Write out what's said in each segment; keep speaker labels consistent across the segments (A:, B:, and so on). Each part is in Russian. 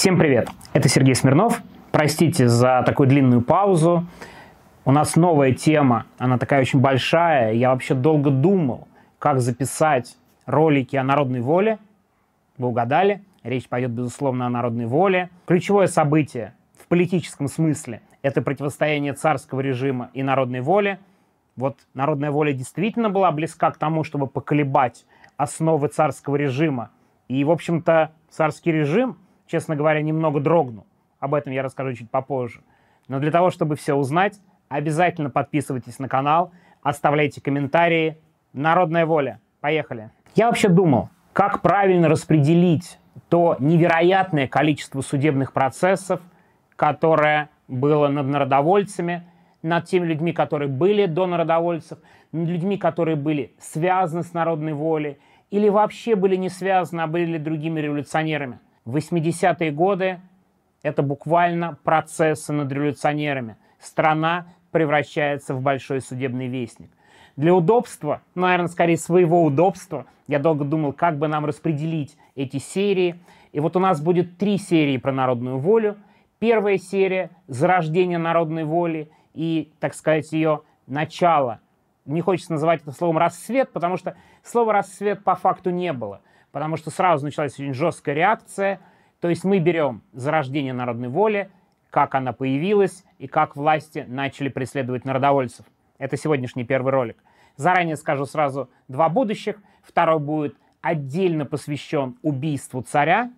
A: Всем привет! Это Сергей Смирнов. Простите за такую длинную паузу. У нас новая тема, она такая очень большая. Я вообще долго думал, как записать ролики о народной воле. Вы угадали, речь пойдет, безусловно, о народной воле. Ключевое событие в политическом смысле – это противостояние царского режима и народной воли. Вот народная воля действительно была близка к тому, чтобы поколебать основы царского режима. И, в общем-то, царский режим – честно говоря, немного дрогнул. Об этом я расскажу чуть попозже. Но для того, чтобы все узнать, обязательно подписывайтесь на канал, оставляйте комментарии. Народная воля. Поехали. Я вообще думал, как правильно распределить то невероятное количество судебных процессов, которое было над народовольцами, над теми людьми, которые были до народовольцев, над людьми, которые были связаны с народной волей, или вообще были не связаны, а были другими революционерами – 80-е годы – это буквально процессы над революционерами. Страна превращается в большой судебный вестник. Для удобства, ну, наверное, скорее своего удобства, я долго думал, как бы нам распределить эти серии. И вот у нас будет три серии про народную волю. Первая серия – зарождение народной воли и, так сказать, ее начало. Не хочется называть это словом «рассвет», потому что слова «рассвет» по факту не было – потому что сразу началась очень жесткая реакция. То есть мы берем зарождение народной воли, как она появилась и как власти начали преследовать народовольцев. Это сегодняшний первый ролик. Заранее скажу сразу два будущих. Второй будет отдельно посвящен убийству царя,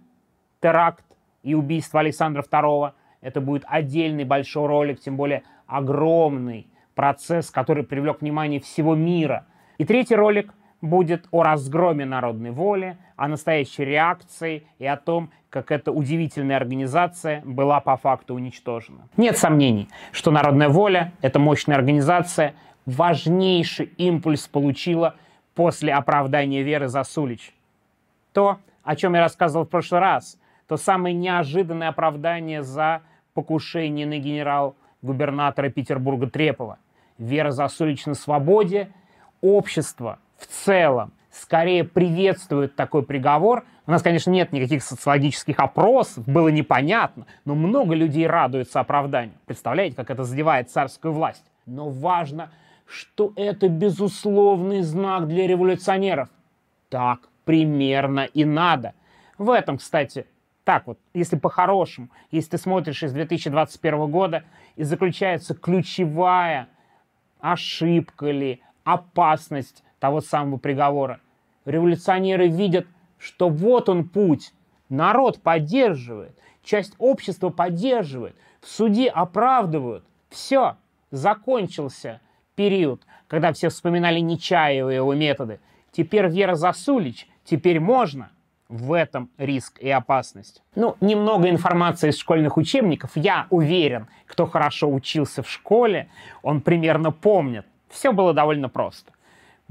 A: теракт и убийство Александра II. Это будет отдельный большой ролик, тем более огромный процесс, который привлек внимание всего мира. И третий ролик будет о разгроме народной воли, о настоящей реакции и о том, как эта удивительная организация была по факту уничтожена. Нет сомнений, что народная воля, эта мощная организация, важнейший импульс получила после оправдания Веры Засулич. То, о чем я рассказывал в прошлый раз, то самое неожиданное оправдание за покушение на генерал-губернатора Петербурга Трепова. Вера Засулич на свободе, общество в целом скорее приветствует такой приговор. У нас, конечно, нет никаких социологических опросов, было непонятно, но много людей радуются оправданию. Представляете, как это задевает царскую власть? Но важно, что это безусловный знак для революционеров. Так примерно и надо. В этом, кстати, так вот, если по-хорошему, если ты смотришь из 2021 года, и заключается ключевая ошибка ли, опасность того самого приговора. Революционеры видят, что вот он путь. Народ поддерживает, часть общества поддерживает, в суде оправдывают. Все, закончился период, когда все вспоминали Нечаева и его методы. Теперь Вера Засулич, теперь можно. В этом риск и опасность. Ну, немного информации из школьных учебников. Я уверен, кто хорошо учился в школе, он примерно помнит. Все было довольно просто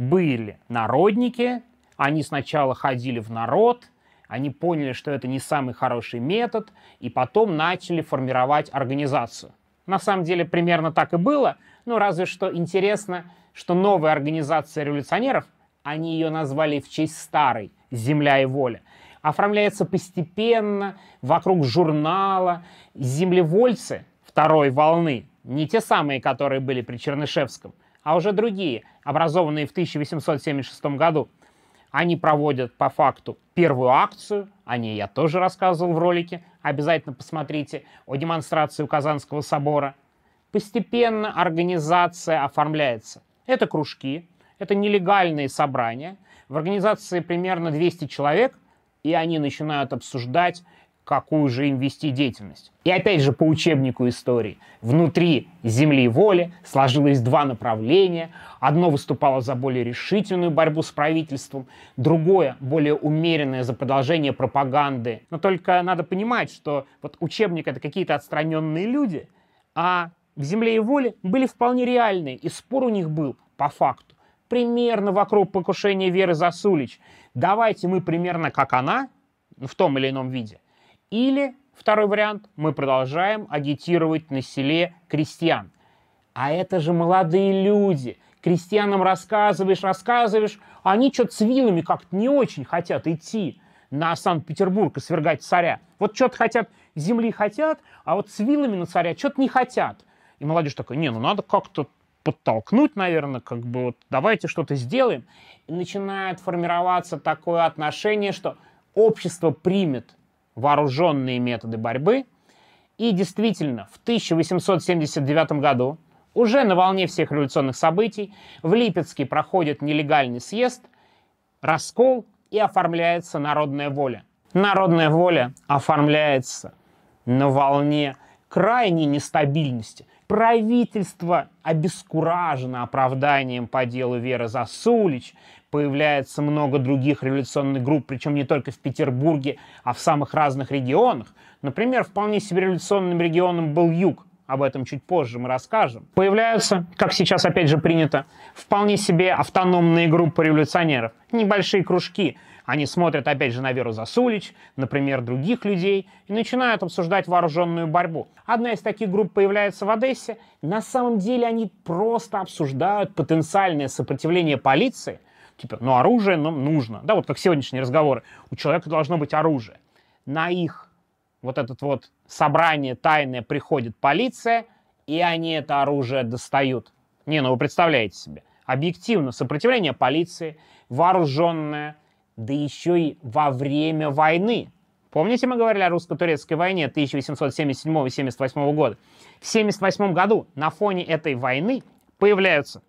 A: были народники, они сначала ходили в народ, они поняли, что это не самый хороший метод, и потом начали формировать организацию. На самом деле примерно так и было, но разве что интересно, что новая организация революционеров, они ее назвали в честь старой «Земля и воля», оформляется постепенно вокруг журнала. Землевольцы второй волны, не те самые, которые были при Чернышевском, а уже другие, образованные в 1876 году. Они проводят по факту первую акцию, о ней я тоже рассказывал в ролике, обязательно посмотрите, о демонстрации у Казанского собора. Постепенно организация оформляется. Это кружки, это нелегальные собрания. В организации примерно 200 человек, и они начинают обсуждать какую же им вести деятельность. И опять же по учебнику истории. Внутри земли воли сложилось два направления. Одно выступало за более решительную борьбу с правительством, другое более умеренное за продолжение пропаганды. Но только надо понимать, что вот учебник это какие-то отстраненные люди, а в земле и воле были вполне реальные, и спор у них был по факту примерно вокруг покушения Веры Засулич. Давайте мы примерно как она, в том или ином виде – или, второй вариант, мы продолжаем агитировать на селе крестьян. А это же молодые люди. Крестьянам рассказываешь, рассказываешь, а они что-то с вилами как-то не очень хотят идти. на Санкт-Петербург и свергать царя. Вот что-то хотят, земли хотят, а вот с вилами на царя что-то не хотят. И молодежь такая, не, ну надо как-то подтолкнуть, наверное, как бы вот давайте что-то сделаем. И начинает формироваться такое отношение, что общество примет вооруженные методы борьбы. И действительно, в 1879 году, уже на волне всех революционных событий, в Липецке проходит нелегальный съезд, раскол и оформляется народная воля. Народная воля оформляется на волне крайней нестабильности. Правительство обескуражено оправданием по делу Веры Засулич. Появляется много других революционных групп, причем не только в Петербурге, а в самых разных регионах. Например, вполне себе революционным регионом был Юг. Об этом чуть позже мы расскажем. Появляются, как сейчас опять же принято, вполне себе автономные группы революционеров. Небольшие кружки, они смотрят, опять же, на Веру Засулич, например, других людей, и начинают обсуждать вооруженную борьбу. Одна из таких групп появляется в Одессе. На самом деле они просто обсуждают потенциальное сопротивление полиции. Типа, ну оружие нам нужно. Да, вот как сегодняшние разговоры. У человека должно быть оружие. На их вот этот вот собрание тайное приходит полиция, и они это оружие достают. Не, ну вы представляете себе. Объективно сопротивление полиции, вооруженное, да еще и во время войны. Помните, мы говорили о русско-турецкой войне 1877-78 года? В 78 году на фоне этой войны появляются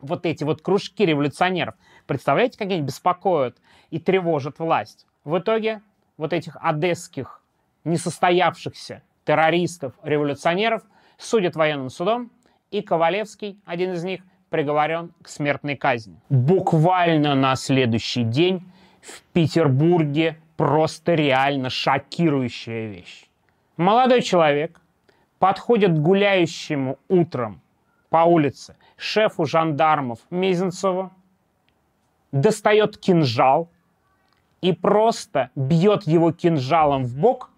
A: вот эти вот кружки революционеров. Представляете, как они беспокоят и тревожат власть? В итоге вот этих одесских несостоявшихся террористов, революционеров судят военным судом, и Ковалевский, один из них, приговорен к смертной казни. Буквально на следующий день в Петербурге просто реально шокирующая вещь. Молодой человек подходит к гуляющему утром по улице шефу жандармов Мезенцеву, достает кинжал и просто бьет его кинжалом в бок,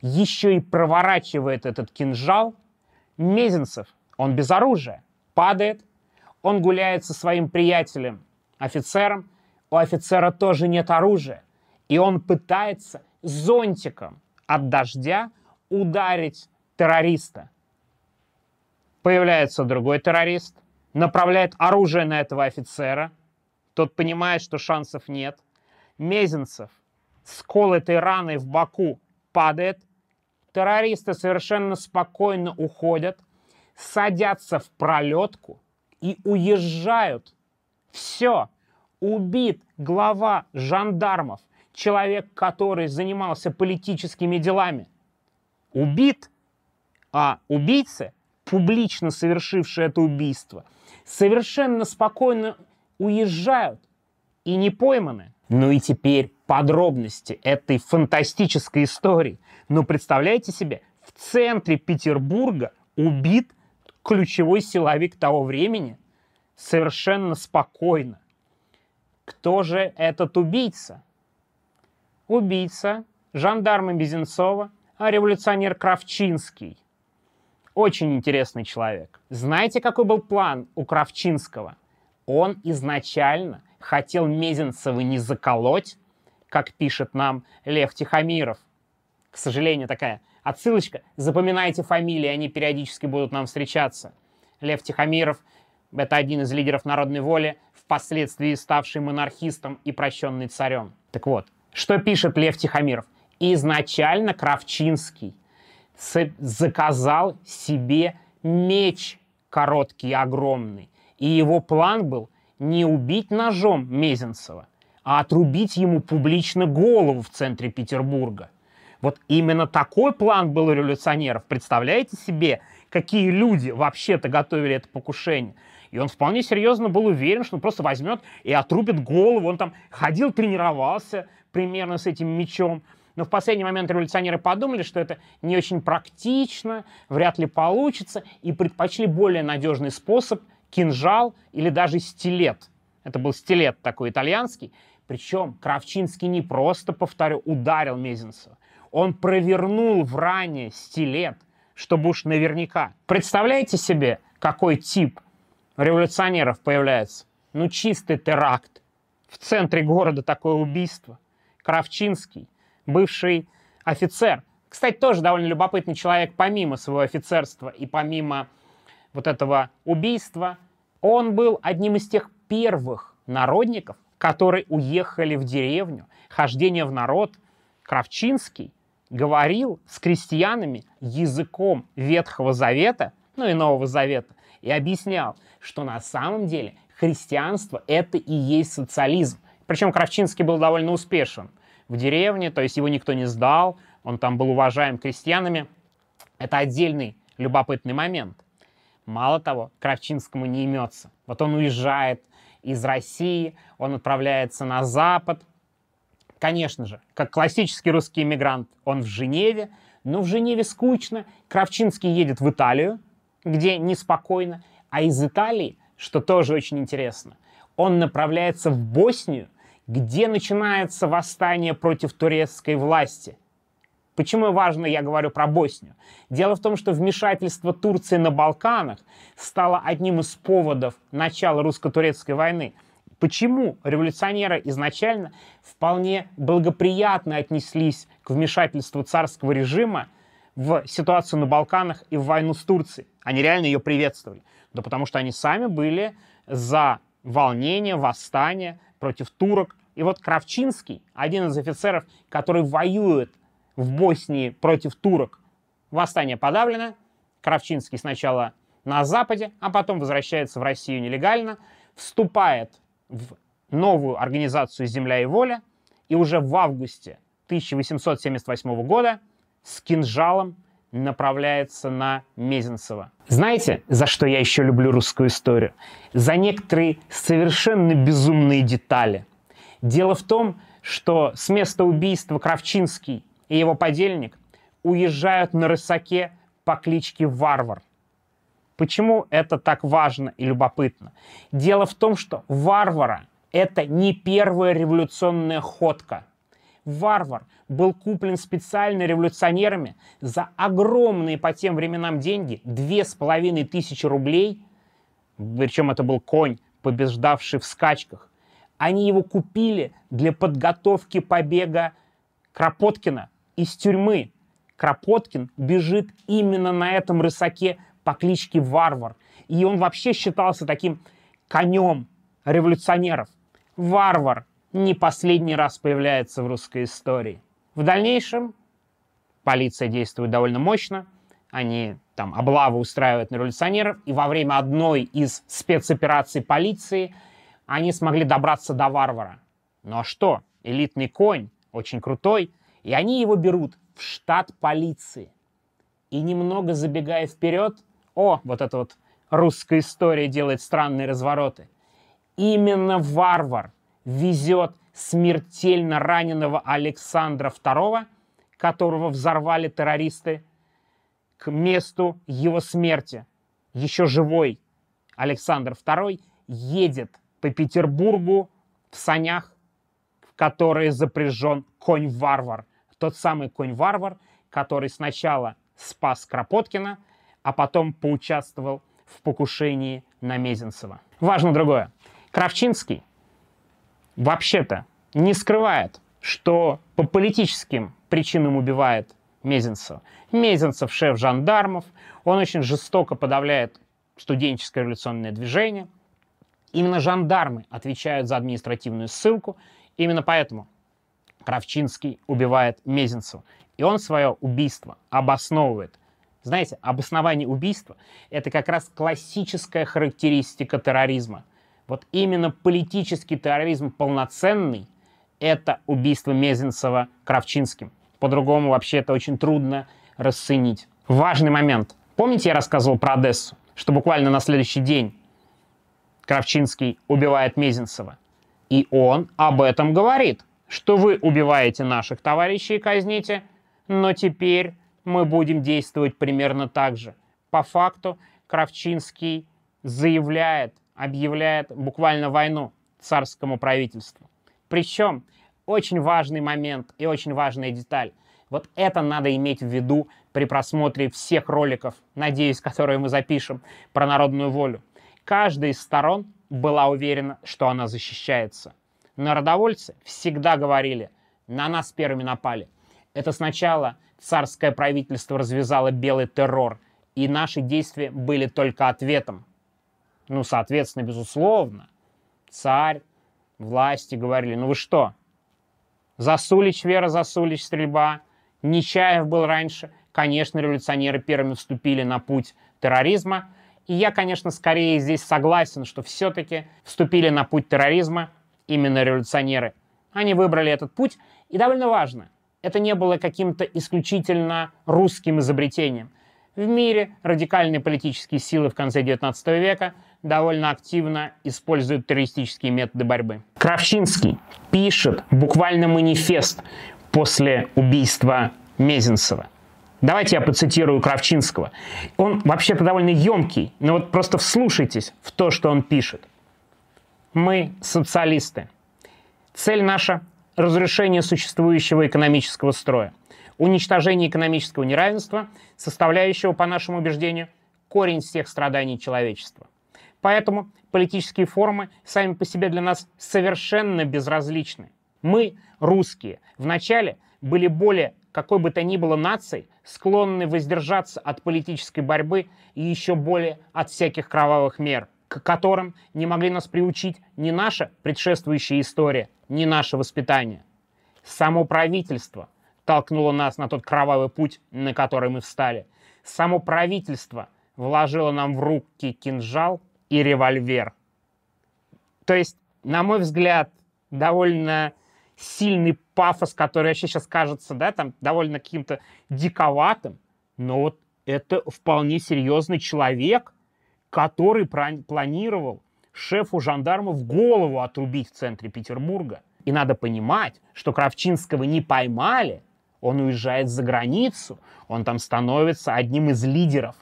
A: еще и проворачивает этот кинжал. Мезенцев, он без оружия, падает, он гуляет со своим приятелем, офицером, у офицера тоже нет оружия. И он пытается зонтиком от дождя ударить террориста. Появляется другой террорист, направляет оружие на этого офицера. Тот понимает, что шансов нет. Мезенцев с колотой раной в боку падает. Террористы совершенно спокойно уходят, садятся в пролетку и уезжают. Все, убит глава жандармов, человек, который занимался политическими делами. Убит, а убийцы, публично совершившие это убийство, совершенно спокойно уезжают и не пойманы. Ну и теперь подробности этой фантастической истории. Ну представляете себе, в центре Петербурга убит ключевой силовик того времени совершенно спокойно. Кто же этот убийца? Убийца, жандарма Безенцова, а революционер Кравчинский. Очень интересный человек. Знаете, какой был план у Кравчинского? Он изначально хотел Мезенцева не заколоть, как пишет нам Лев Тихомиров. К сожалению, такая отсылочка. Запоминайте фамилии, они периодически будут нам встречаться. Лев Тихомиров – это один из лидеров народной воли, впоследствии ставший монархистом и прощенный царем. Так вот, что пишет Лев Тихомиров? Изначально Кравчинский заказал себе меч короткий, огромный. И его план был не убить ножом Мезенцева, а отрубить ему публично голову в центре Петербурга. Вот именно такой план был у революционеров. Представляете себе, какие люди вообще-то готовили это покушение? И он вполне серьезно был уверен, что он просто возьмет и отрубит голову. Он там ходил, тренировался примерно с этим мечом. Но в последний момент революционеры подумали, что это не очень практично, вряд ли получится, и предпочли более надежный способ – кинжал или даже стилет. Это был стилет такой итальянский. Причем Кравчинский не просто, повторю, ударил Мезенцева. Он провернул в ране стилет, чтобы уж наверняка. Представляете себе, какой тип революционеров появляется. Ну, чистый теракт. В центре города такое убийство. Кравчинский, бывший офицер. Кстати, тоже довольно любопытный человек, помимо своего офицерства и помимо вот этого убийства, он был одним из тех первых народников, которые уехали в деревню, хождение в народ. Кравчинский говорил с крестьянами языком Ветхого Завета, ну и Нового Завета, и объяснял, что на самом деле христианство — это и есть социализм. Причем Кравчинский был довольно успешен в деревне, то есть его никто не сдал, он там был уважаем крестьянами. Это отдельный любопытный момент. Мало того, Кравчинскому не имется. Вот он уезжает из России, он отправляется на Запад. Конечно же, как классический русский иммигрант, он в Женеве, но в Женеве скучно. Кравчинский едет в Италию, где неспокойно, а из Италии, что тоже очень интересно, он направляется в Боснию, где начинается восстание против турецкой власти. Почему важно, я говорю про Боснию? Дело в том, что вмешательство Турции на Балканах стало одним из поводов начала русско-турецкой войны. Почему революционеры изначально вполне благоприятно отнеслись к вмешательству царского режима в ситуацию на Балканах и в войну с Турцией? Они реально ее приветствовали. Да потому что они сами были за волнение, восстание против турок. И вот Кравчинский, один из офицеров, который воюет в Боснии против турок, восстание подавлено. Кравчинский сначала на Западе, а потом возвращается в Россию нелегально, вступает в новую организацию «Земля и воля», и уже в августе 1878 года с кинжалом направляется на Мезенцево. Знаете, за что я еще люблю русскую историю? За некоторые совершенно безумные детали. Дело в том, что с места убийства Кравчинский и его подельник уезжают на рысаке по кличке Варвар. Почему это так важно и любопытно? Дело в том, что Варвара – это не первая революционная ходка. Варвар был куплен специально революционерами за огромные по тем временам деньги, две с половиной тысячи рублей, причем это был конь, побеждавший в скачках. Они его купили для подготовки побега Кропоткина из тюрьмы. Кропоткин бежит именно на этом рысаке по кличке Варвар. И он вообще считался таким конем революционеров. Варвар не последний раз появляется в русской истории. В дальнейшем полиция действует довольно мощно. Они там облавы устраивают на революционеров. И во время одной из спецопераций полиции они смогли добраться до варвара. Ну а что? Элитный конь, очень крутой – и они его берут в штат полиции. И немного забегая вперед, о, вот эта вот русская история делает странные развороты. Именно варвар везет смертельно раненого Александра II, которого взорвали террористы, к месту его смерти. Еще живой Александр II едет по Петербургу в санях, в которые запряжен конь-варвар – тот самый конь-варвар, который сначала спас Кропоткина, а потом поучаствовал в покушении на Мезенцева. Важно другое. Кравчинский вообще-то не скрывает, что по политическим причинам убивает Мезенцева. Мезенцев шеф жандармов, он очень жестоко подавляет студенческое революционное движение. Именно жандармы отвечают за административную ссылку. Именно поэтому Кравчинский убивает Мезенцева. И он свое убийство обосновывает. Знаете, обоснование убийства — это как раз классическая характеристика терроризма. Вот именно политический терроризм полноценный — это убийство Мезенцева Кравчинским. По-другому вообще это очень трудно расценить. Важный момент. Помните, я рассказывал про Одессу, что буквально на следующий день Кравчинский убивает Мезенцева. И он об этом говорит что вы убиваете наших товарищей и казните, но теперь мы будем действовать примерно так же. По факту Кравчинский заявляет, объявляет буквально войну царскому правительству. Причем очень важный момент и очень важная деталь. Вот это надо иметь в виду при просмотре всех роликов, надеюсь, которые мы запишем про народную волю. Каждая из сторон была уверена, что она защищается. Народовольцы всегда говорили, на нас первыми напали. Это сначала царское правительство развязало белый террор, и наши действия были только ответом. Ну, соответственно, безусловно, царь, власти говорили, ну вы что, Засулич, Вера Засулич, стрельба, Нечаев был раньше. Конечно, революционеры первыми вступили на путь терроризма. И я, конечно, скорее здесь согласен, что все-таки вступили на путь терроризма именно революционеры. Они выбрали этот путь. И довольно важно, это не было каким-то исключительно русским изобретением. В мире радикальные политические силы в конце XIX века довольно активно используют террористические методы борьбы. Кравчинский пишет буквально манифест после убийства Мезенцева. Давайте я процитирую Кравчинского. Он вообще-то довольно емкий, но вот просто вслушайтесь в то, что он пишет. Мы социалисты. Цель наша – разрушение существующего экономического строя, уничтожение экономического неравенства, составляющего, по нашему убеждению, корень всех страданий человечества. Поэтому политические формы сами по себе для нас совершенно безразличны. Мы, русские, вначале были более какой бы то ни было нацией, склонны воздержаться от политической борьбы и еще более от всяких кровавых мер, к которым не могли нас приучить ни наша предшествующая история, ни наше воспитание. Само правительство толкнуло нас на тот кровавый путь, на который мы встали. Само правительство вложило нам в руки кинжал и револьвер. То есть, на мой взгляд, довольно сильный пафос, который вообще сейчас кажется, да, там довольно каким-то диковатым, но вот это вполне серьезный человек, который планировал шефу жандармов голову отрубить в центре Петербурга. И надо понимать, что Кравчинского не поймали, он уезжает за границу, он там становится одним из лидеров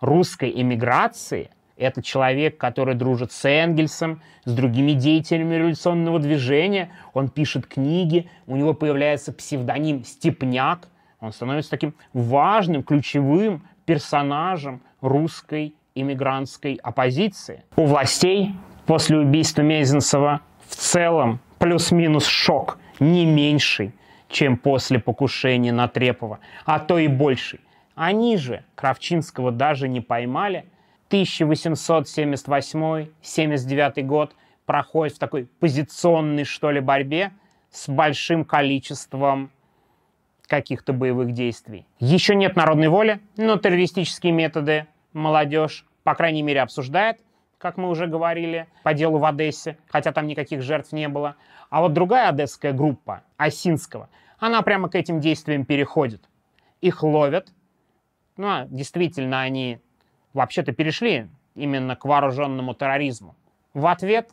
A: русской эмиграции – это человек, который дружит с Энгельсом, с другими деятелями революционного движения. Он пишет книги, у него появляется псевдоним Степняк. Он становится таким важным, ключевым персонажем русской иммигрантской оппозиции. У властей после убийства Мезенцева в целом плюс-минус шок не меньший, чем после покушения на Трепова, а то и больший. Они же Кравчинского даже не поймали – 1878-79 год проходит в такой позиционной, что ли, борьбе с большим количеством каких-то боевых действий. Еще нет народной воли, но террористические методы молодежь, по крайней мере, обсуждает, как мы уже говорили, по делу в Одессе, хотя там никаких жертв не было. А вот другая одесская группа, Осинского, она прямо к этим действиям переходит. Их ловят. Ну, а действительно, они вообще-то перешли именно к вооруженному терроризму. В ответ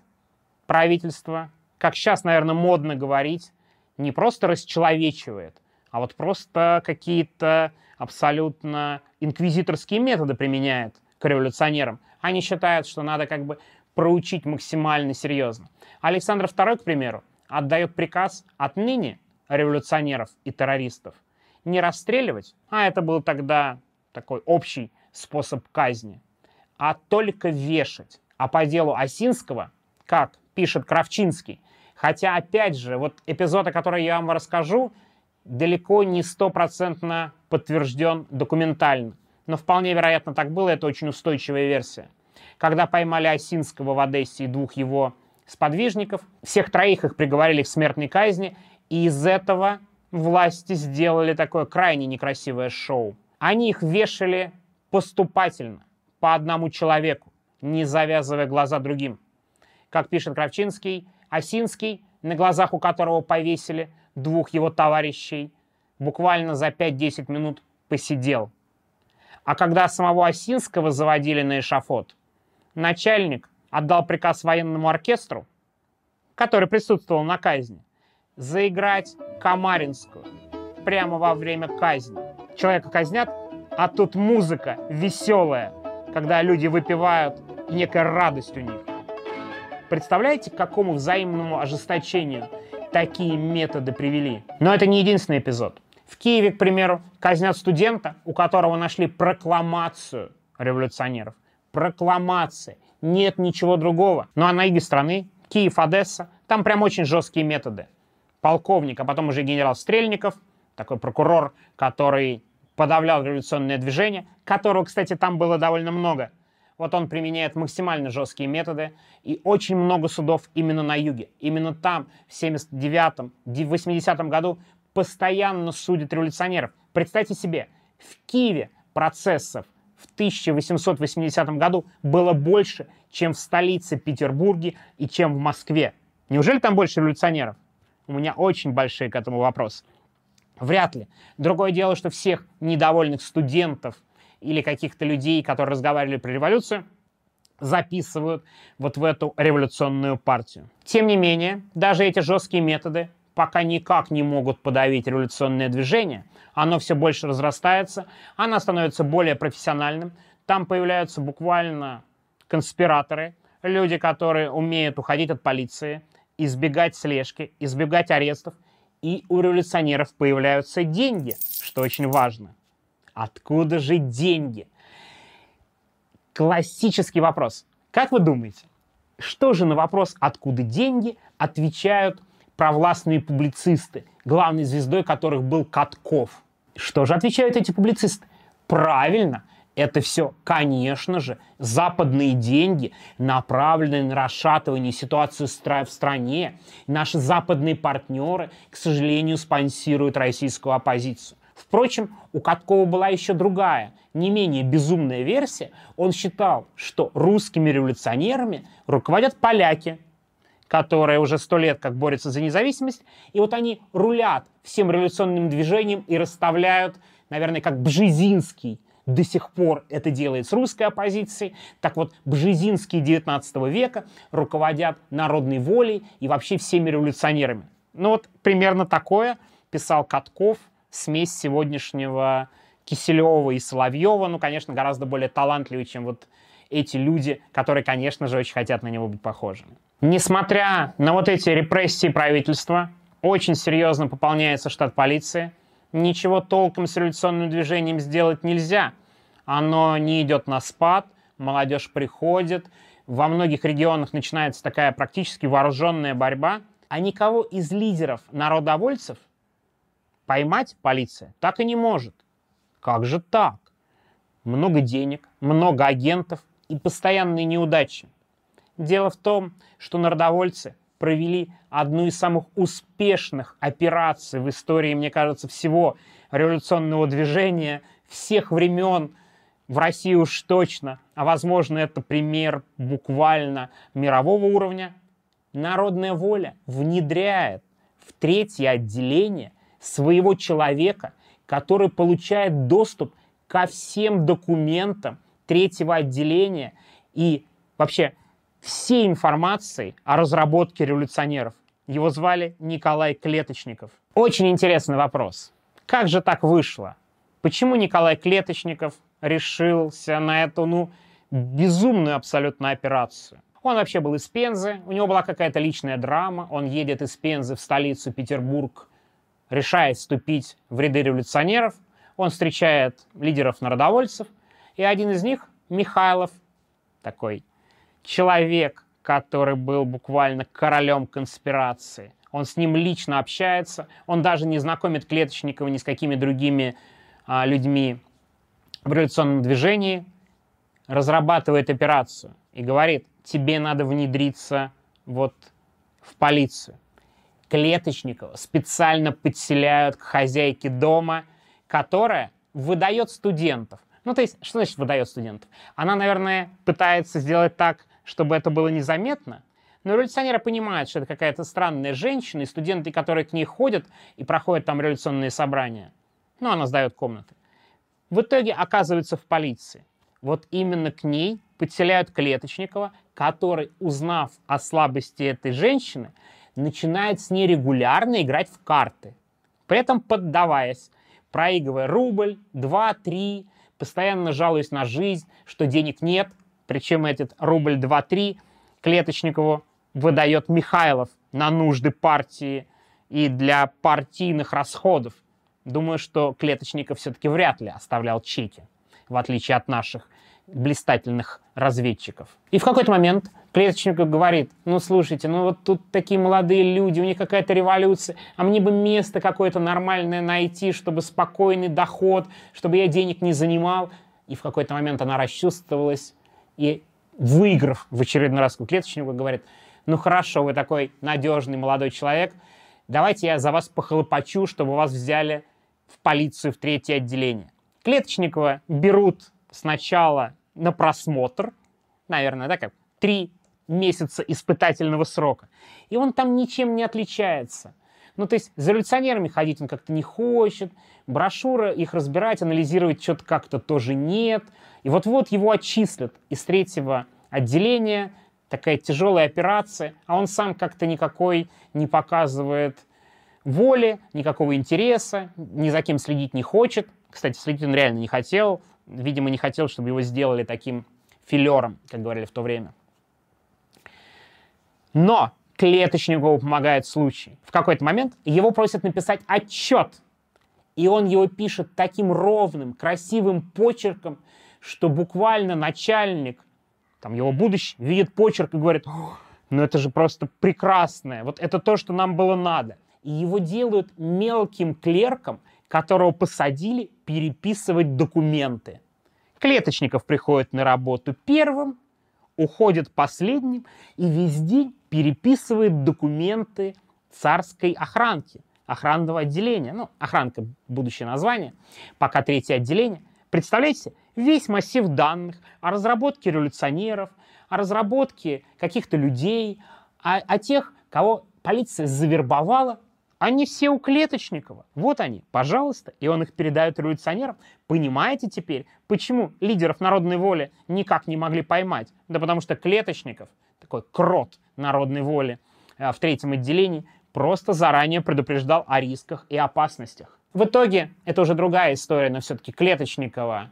A: правительство, как сейчас, наверное, модно говорить, не просто расчеловечивает, а вот просто какие-то абсолютно инквизиторские методы применяет к революционерам. Они считают, что надо как бы проучить максимально серьезно. Александр II, к примеру, отдает приказ отныне революционеров и террористов не расстреливать, а это был тогда такой общий способ казни, а только вешать. А по делу Осинского, как пишет Кравчинский, хотя, опять же, вот эпизод, о котором я вам расскажу, далеко не стопроцентно подтвержден документально. Но вполне вероятно так было, это очень устойчивая версия. Когда поймали Осинского в Одессе и двух его сподвижников, всех троих их приговорили к смертной казни, и из этого власти сделали такое крайне некрасивое шоу. Они их вешали поступательно, по одному человеку, не завязывая глаза другим. Как пишет Кравчинский, Осинский, на глазах у которого повесили двух его товарищей, буквально за 5-10 минут посидел. А когда самого Осинского заводили на эшафот, начальник отдал приказ военному оркестру, который присутствовал на казни, заиграть Камаринскую прямо во время казни. Человека казнят, а тут музыка веселая, когда люди выпивают, и некая радость у них. Представляете, к какому взаимному ожесточению такие методы привели? Но это не единственный эпизод. В Киеве, к примеру, казнят студента, у которого нашли прокламацию революционеров. Прокламация. Нет ничего другого. Ну а на юге страны, Киев, Одесса, там прям очень жесткие методы. полковник, а потом уже генерал Стрельников, такой прокурор, который подавлял революционное движение, которого, кстати, там было довольно много. Вот он применяет максимально жесткие методы, и очень много судов именно на юге. Именно там в 79-м, 80-м году постоянно судят революционеров. Представьте себе, в Киеве процессов в 1880 году было больше, чем в столице Петербурге и чем в Москве. Неужели там больше революционеров? У меня очень большие к этому вопросы. Вряд ли. Другое дело, что всех недовольных студентов или каких-то людей, которые разговаривали про революцию, записывают вот в эту революционную партию. Тем не менее, даже эти жесткие методы пока никак не могут подавить революционное движение. Оно все больше разрастается, оно становится более профессиональным. Там появляются буквально конспираторы, люди, которые умеют уходить от полиции, избегать слежки, избегать арестов – и у революционеров появляются деньги, что очень важно. Откуда же деньги? Классический вопрос. Как вы думаете, что же на вопрос «откуда деньги» отвечают провластные публицисты, главной звездой которых был Катков? Что же отвечают эти публицисты? Правильно, это все, конечно же, западные деньги, направленные на расшатывание ситуации в стране. Наши западные партнеры, к сожалению, спонсируют российскую оппозицию. Впрочем, у Каткова была еще другая, не менее безумная версия. Он считал, что русскими революционерами руководят поляки, которые уже сто лет как борются за независимость, и вот они рулят всем революционным движением и расставляют, наверное, как Бжезинский – до сих пор это делает с русской оппозицией. Так вот, бжезинские 19 века руководят народной волей и вообще всеми революционерами. Ну вот примерно такое писал Катков, смесь сегодняшнего Киселева и Соловьева, ну, конечно, гораздо более талантливый, чем вот эти люди, которые, конечно же, очень хотят на него быть похожими. Несмотря на вот эти репрессии правительства, очень серьезно пополняется штат полиции – ничего толком с революционным движением сделать нельзя. Оно не идет на спад, молодежь приходит, во многих регионах начинается такая практически вооруженная борьба, а никого из лидеров народовольцев поймать полиция так и не может. Как же так? Много денег, много агентов и постоянные неудачи. Дело в том, что народовольцы провели одну из самых успешных операций в истории, мне кажется, всего революционного движения, всех времен, в России уж точно, а возможно это пример буквально мирового уровня, народная воля внедряет в третье отделение своего человека, который получает доступ ко всем документам третьего отделения и вообще всей информацией о разработке революционеров. Его звали Николай Клеточников. Очень интересный вопрос. Как же так вышло? Почему Николай Клеточников решился на эту, ну, безумную абсолютно операцию? Он вообще был из Пензы, у него была какая-то личная драма, он едет из Пензы в столицу Петербург, решает вступить в ряды революционеров, он встречает лидеров народовольцев, и один из них, Михайлов, такой человек, который был буквально королем конспирации. Он с ним лично общается, он даже не знакомит Клеточникова ни с какими другими а, людьми. В революционном движении, разрабатывает операцию и говорит, тебе надо внедриться вот в полицию. Клеточникова специально подселяют к хозяйке дома, которая выдает студентов. Ну, то есть, что значит выдает студентов? Она, наверное, пытается сделать так, чтобы это было незаметно. Но революционеры понимают, что это какая-то странная женщина, и студенты, которые к ней ходят и проходят там революционные собрания, ну, она сдает комнаты, в итоге оказывается в полиции. Вот именно к ней подселяют Клеточникова, который, узнав о слабости этой женщины, начинает с ней регулярно играть в карты, при этом поддаваясь, проигрывая рубль, два, три, постоянно жалуясь на жизнь, что денег нет, причем этот рубль 2-3 Клеточникову выдает Михайлов на нужды партии и для партийных расходов. Думаю, что Клеточников все-таки вряд ли оставлял чеки, в отличие от наших блистательных разведчиков. И в какой-то момент Клеточников говорит, ну слушайте, ну вот тут такие молодые люди, у них какая-то революция, а мне бы место какое-то нормальное найти, чтобы спокойный доход, чтобы я денег не занимал. И в какой-то момент она расчувствовалась и, выиграв в очередной раз Клеточников, говорит, ну хорошо, вы такой надежный молодой человек, давайте я за вас похлопочу, чтобы вас взяли в полицию в третье отделение. Клеточникова берут сначала на просмотр, наверное, да, как три месяца испытательного срока. И он там ничем не отличается. Ну, то есть за революционерами ходить он как-то не хочет, брошюры их разбирать, анализировать что-то как-то тоже нет. И вот-вот его отчислят из третьего отделения, такая тяжелая операция, а он сам как-то никакой не показывает воли, никакого интереса, ни за кем следить не хочет. Кстати, следить он реально не хотел, видимо, не хотел, чтобы его сделали таким филером, как говорили в то время. Но клеточнику помогает случай. В какой-то момент его просят написать отчет. И он его пишет таким ровным, красивым почерком, что буквально начальник, там его будущий, видит почерк и говорит, ну это же просто прекрасное, вот это то, что нам было надо. И его делают мелким клерком, которого посадили переписывать документы. Клеточников приходит на работу первым, уходит последним и весь день переписывает документы царской охранки, охранного отделения. Ну, охранка – будущее название, пока третье отделение. Представляете, весь массив данных о разработке революционеров, о разработке каких-то людей, о, о тех, кого полиция завербовала они все у Клеточникова. Вот они, пожалуйста. И он их передает революционерам. Понимаете теперь, почему лидеров народной воли никак не могли поймать? Да потому что Клеточников, такой крот народной воли э, в третьем отделении, просто заранее предупреждал о рисках и опасностях. В итоге, это уже другая история, но все-таки Клеточникова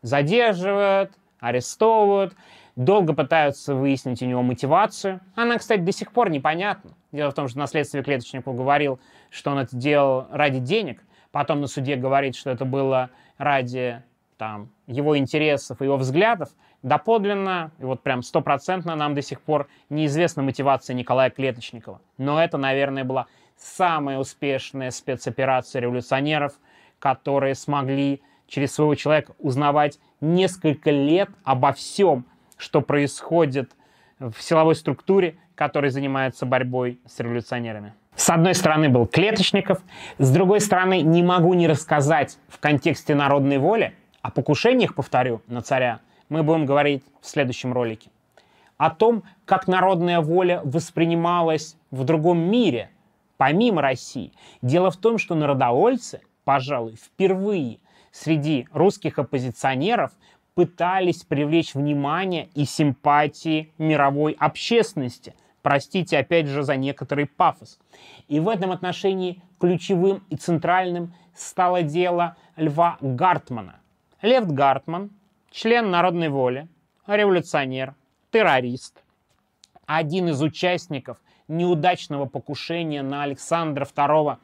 A: задерживают, арестовывают, долго пытаются выяснить у него мотивацию. Она, кстати, до сих пор непонятна. Дело в том, что на следствии клеточнику говорил, что он это делал ради денег, потом на суде говорит, что это было ради там, его интересов, его взглядов, доподлинно, и вот прям стопроцентно нам до сих пор неизвестна мотивация Николая Клеточникова. Но это, наверное, была самая успешная спецоперация революционеров, которые смогли через своего человека узнавать несколько лет обо всем, что происходит в силовой структуре, который занимается борьбой с революционерами. С одной стороны был Клеточников, с другой стороны не могу не рассказать в контексте народной воли о покушениях, повторю, на царя, мы будем говорить в следующем ролике. О том, как народная воля воспринималась в другом мире, помимо России. Дело в том, что народовольцы, пожалуй, впервые среди русских оппозиционеров пытались привлечь внимание и симпатии мировой общественности. Простите, опять же, за некоторый пафос. И в этом отношении ключевым и центральным стало дело Льва Гартмана. Лев Гартман, член народной воли, революционер, террорист, один из участников неудачного покушения на Александра II,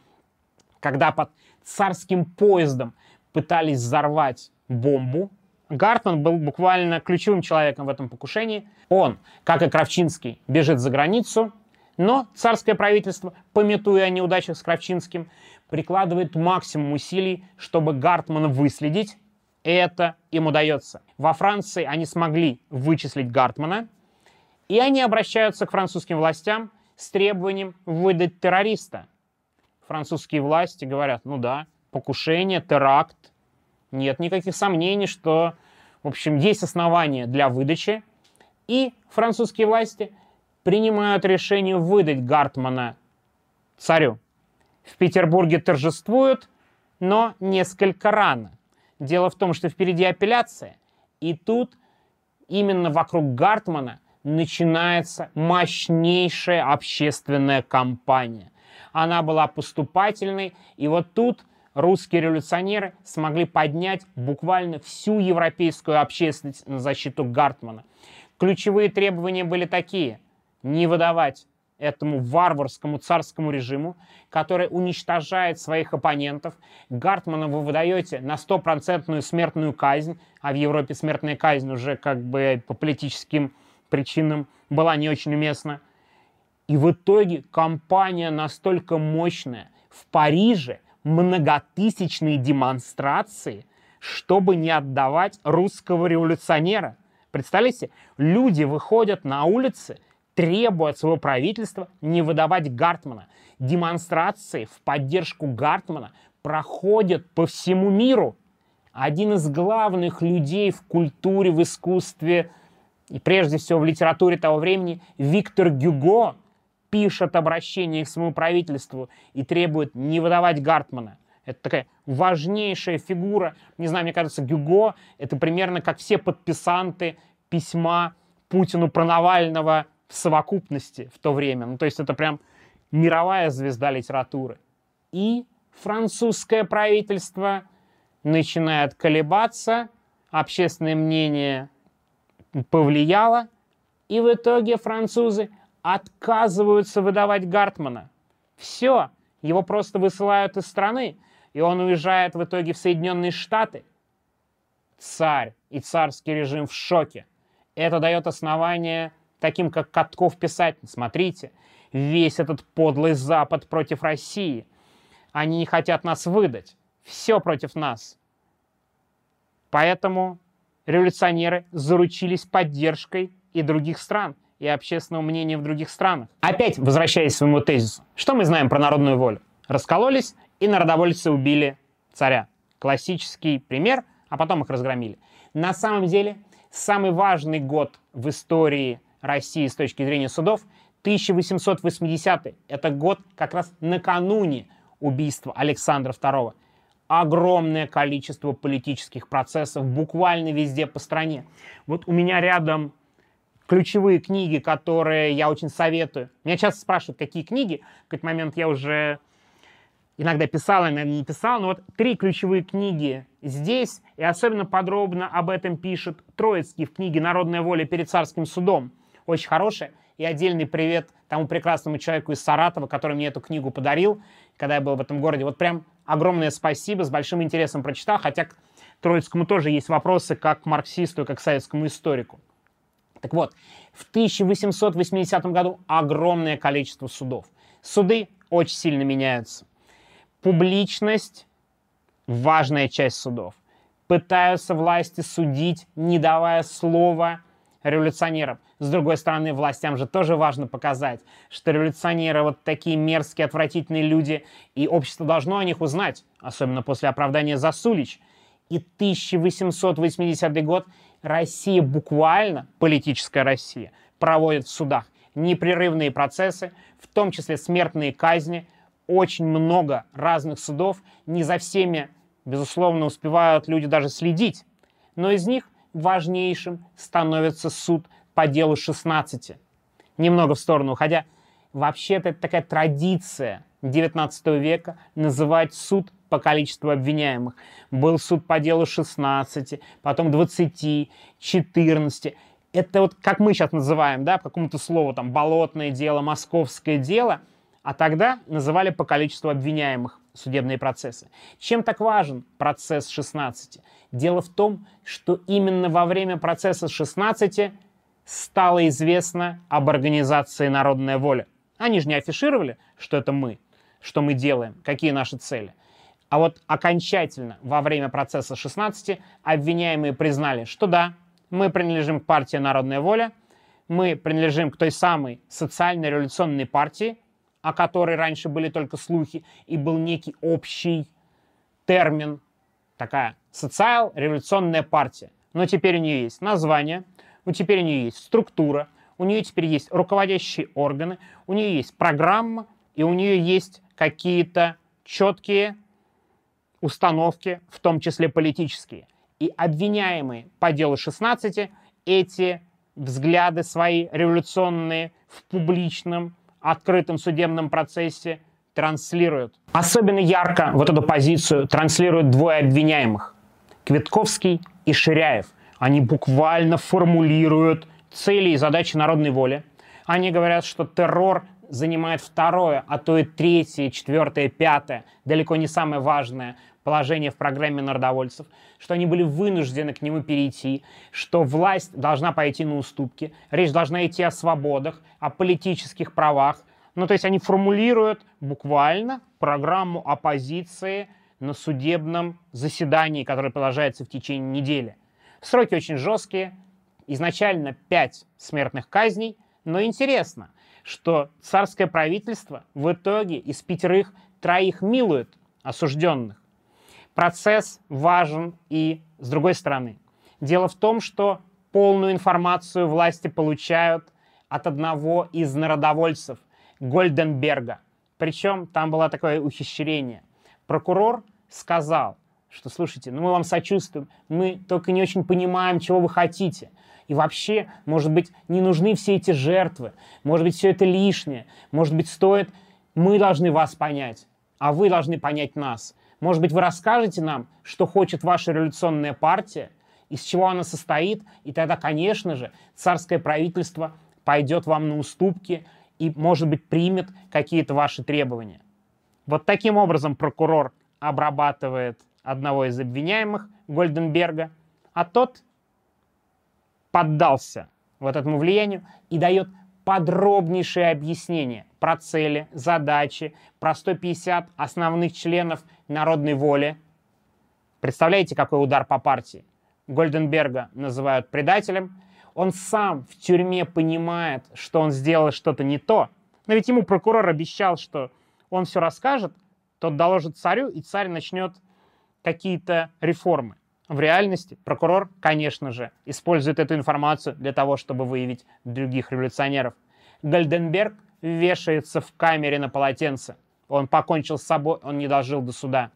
A: когда под царским поездом пытались взорвать бомбу Гартман был буквально ключевым человеком в этом покушении. Он, как и Кравчинский, бежит за границу, но царское правительство, пометуя о неудачах с Кравчинским, прикладывает максимум усилий, чтобы Гартмана выследить. Это им удается. Во Франции они смогли вычислить Гартмана, и они обращаются к французским властям с требованием выдать террориста. Французские власти говорят, ну да, покушение, теракт, нет никаких сомнений, что, в общем, есть основания для выдачи, и французские власти принимают решение выдать Гартмана царю. В Петербурге торжествуют, но несколько рано. Дело в том, что впереди апелляция, и тут именно вокруг Гартмана начинается мощнейшая общественная кампания. Она была поступательной, и вот тут русские революционеры смогли поднять буквально всю европейскую общественность на защиту Гартмана. Ключевые требования были такие. Не выдавать этому варварскому царскому режиму, который уничтожает своих оппонентов. Гартмана вы выдаете на стопроцентную смертную казнь, а в Европе смертная казнь уже как бы по политическим причинам была не очень уместна. И в итоге компания настолько мощная. В Париже многотысячные демонстрации, чтобы не отдавать русского революционера. Представляете, люди выходят на улицы, требуя от своего правительства не выдавать Гартмана. Демонстрации в поддержку Гартмана проходят по всему миру. Один из главных людей в культуре, в искусстве и прежде всего в литературе того времени, Виктор Гюго, пишет обращение к своему правительству и требует не выдавать Гартмана. Это такая важнейшая фигура. Не знаю, мне кажется, Гюго — это примерно как все подписанты письма Путину про Навального в совокупности в то время. Ну, то есть это прям мировая звезда литературы. И французское правительство начинает колебаться, общественное мнение повлияло, и в итоге французы отказываются выдавать Гартмана. Все, его просто высылают из страны, и он уезжает в итоге в Соединенные Штаты. Царь и царский режим в шоке. Это дает основание таким, как Катков, писать, смотрите, весь этот подлый Запад против России. Они не хотят нас выдать. Все против нас. Поэтому революционеры заручились поддержкой и других стран и общественного мнения в других странах. Опять возвращаясь к своему тезису. Что мы знаем про народную волю? Раскололись, и народовольцы убили царя. Классический пример, а потом их разгромили. На самом деле, самый важный год в истории России с точки зрения судов 1880 Это год как раз накануне убийства Александра II. Огромное количество политических процессов буквально везде по стране. Вот у меня рядом ключевые книги, которые я очень советую. Меня часто спрашивают, какие книги. В какой-то момент я уже иногда писал, иногда не писал. Но вот три ключевые книги здесь, и особенно подробно об этом пишет Троицкий в книге «Народная воля перед царским судом». Очень хорошая. И отдельный привет тому прекрасному человеку из Саратова, который мне эту книгу подарил, когда я был в этом городе. Вот прям огромное спасибо, с большим интересом прочитал, хотя к Троицкому тоже есть вопросы как к марксисту и как к советскому историку. Так вот, в 1880 году огромное количество судов. Суды очень сильно меняются. Публичность – важная часть судов. Пытаются власти судить, не давая слова революционерам. С другой стороны, властям же тоже важно показать, что революционеры вот такие мерзкие, отвратительные люди, и общество должно о них узнать, особенно после оправдания Засулич. И 1880 год Россия буквально, политическая Россия, проводит в судах непрерывные процессы, в том числе смертные казни, очень много разных судов, не за всеми, безусловно, успевают люди даже следить, но из них важнейшим становится суд по делу 16. Немного в сторону уходя, вообще-то это такая традиция 19 века называть суд по количеству обвиняемых. Был суд по делу 16, потом 20, 14. Это вот как мы сейчас называем, да, по какому-то слову, там, болотное дело, московское дело, а тогда называли по количеству обвиняемых судебные процессы. Чем так важен процесс 16? Дело в том, что именно во время процесса 16 стало известно об организации «Народная воля». Они же не афишировали, что это мы, что мы делаем, какие наши цели. А вот окончательно во время процесса 16 обвиняемые признали, что да, мы принадлежим к партии «Народная воля», мы принадлежим к той самой социально-революционной партии, о которой раньше были только слухи, и был некий общий термин, такая социал-революционная партия. Но теперь у нее есть название, у теперь у нее есть структура, у нее теперь есть руководящие органы, у нее есть программа, и у нее есть какие-то четкие установки, в том числе политические. И обвиняемые по делу 16 эти взгляды свои революционные в публичном, открытом судебном процессе транслируют. Особенно ярко вот эту позицию транслируют двое обвиняемых. Квитковский и Ширяев. Они буквально формулируют цели и задачи народной воли. Они говорят, что террор занимает второе, а то и третье, четвертое, пятое, далеко не самое важное положение в программе народовольцев, что они были вынуждены к нему перейти, что власть должна пойти на уступки, речь должна идти о свободах, о политических правах. Ну, то есть они формулируют буквально программу оппозиции на судебном заседании, которое продолжается в течение недели. Сроки очень жесткие, изначально пять смертных казней, но интересно, что царское правительство в итоге из пятерых троих милует осужденных. Процесс важен и с другой стороны. Дело в том, что полную информацию власти получают от одного из народовольцев, Гольденберга. Причем там было такое ухищрение. Прокурор сказал, что, слушайте, ну мы вам сочувствуем, мы только не очень понимаем, чего вы хотите. И вообще, может быть, не нужны все эти жертвы, может быть, все это лишнее, может быть, стоит, мы должны вас понять, а вы должны понять нас. Может быть, вы расскажете нам, что хочет ваша революционная партия, из чего она состоит, и тогда, конечно же, царское правительство пойдет вам на уступки и, может быть, примет какие-то ваши требования. Вот таким образом прокурор обрабатывает одного из обвиняемых, Гольденберга, а тот поддался вот этому влиянию и дает подробнейшее объяснение про цели, задачи, про 150 основных членов народной воли. Представляете, какой удар по партии? Гольденберга называют предателем. Он сам в тюрьме понимает, что он сделал что-то не то. Но ведь ему прокурор обещал, что он все расскажет, тот доложит царю, и царь начнет какие-то реформы. В реальности прокурор, конечно же, использует эту информацию для того, чтобы выявить других революционеров. Гальденберг вешается в камере на полотенце. Он покончил с собой, он не дожил до суда.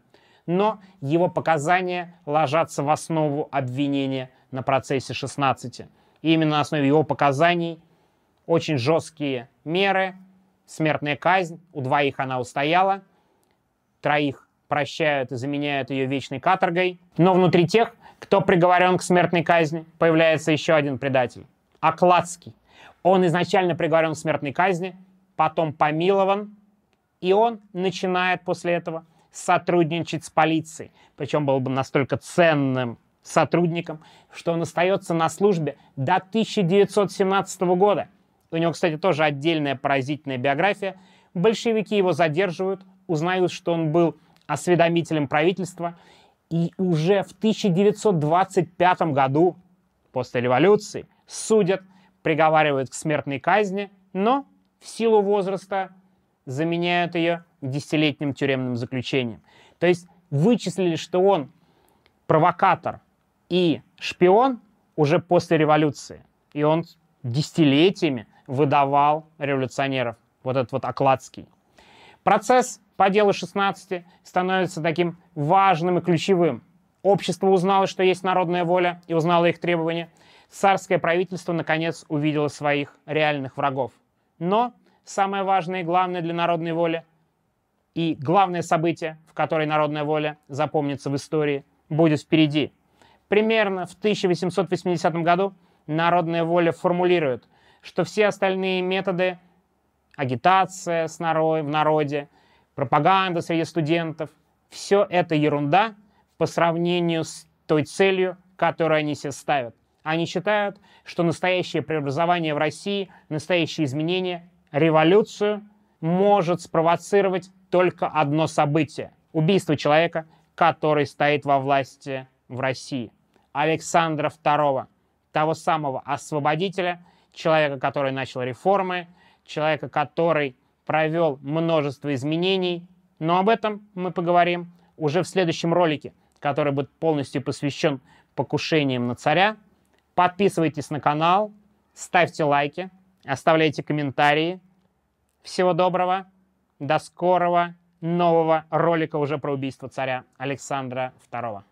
A: Но его показания ложатся в основу обвинения на процессе 16. И именно на основе его показаний очень жесткие меры, смертная казнь, у двоих она устояла, троих прощают и заменяют ее вечной каторгой. Но внутри тех, кто приговорен к смертной казни, появляется еще один предатель. Окладский. Он изначально приговорен к смертной казни, потом помилован, и он начинает после этого сотрудничать с полицией. Причем был бы настолько ценным сотрудником, что он остается на службе до 1917 года. У него, кстати, тоже отдельная поразительная биография. Большевики его задерживают, узнают, что он был осведомителем правительства, и уже в 1925 году, после революции, судят, приговаривают к смертной казни, но в силу возраста заменяют ее десятилетним тюремным заключением. То есть вычислили, что он провокатор и шпион уже после революции. И он десятилетиями выдавал революционеров. Вот этот вот Окладский. Процесс по делу 16 становится таким важным и ключевым. Общество узнало, что есть народная воля и узнало их требования. Царское правительство, наконец, увидело своих реальных врагов. Но самое важное и главное для народной воли и главное событие, в которой народная воля запомнится в истории, будет впереди. Примерно в 1880 году народная воля формулирует, что все остальные методы агитация с народ, в народе, пропаганда среди студентов. Все это ерунда по сравнению с той целью, которую они себе ставят. Они считают, что настоящее преобразование в России, настоящие изменения, революцию может спровоцировать только одно событие – убийство человека, который стоит во власти в России. Александра II, того самого освободителя, человека, который начал реформы, человека, который провел множество изменений, но об этом мы поговорим уже в следующем ролике, который будет полностью посвящен покушениям на царя. Подписывайтесь на канал, ставьте лайки, оставляйте комментарии. Всего доброго, до скорого нового ролика уже про убийство царя Александра II.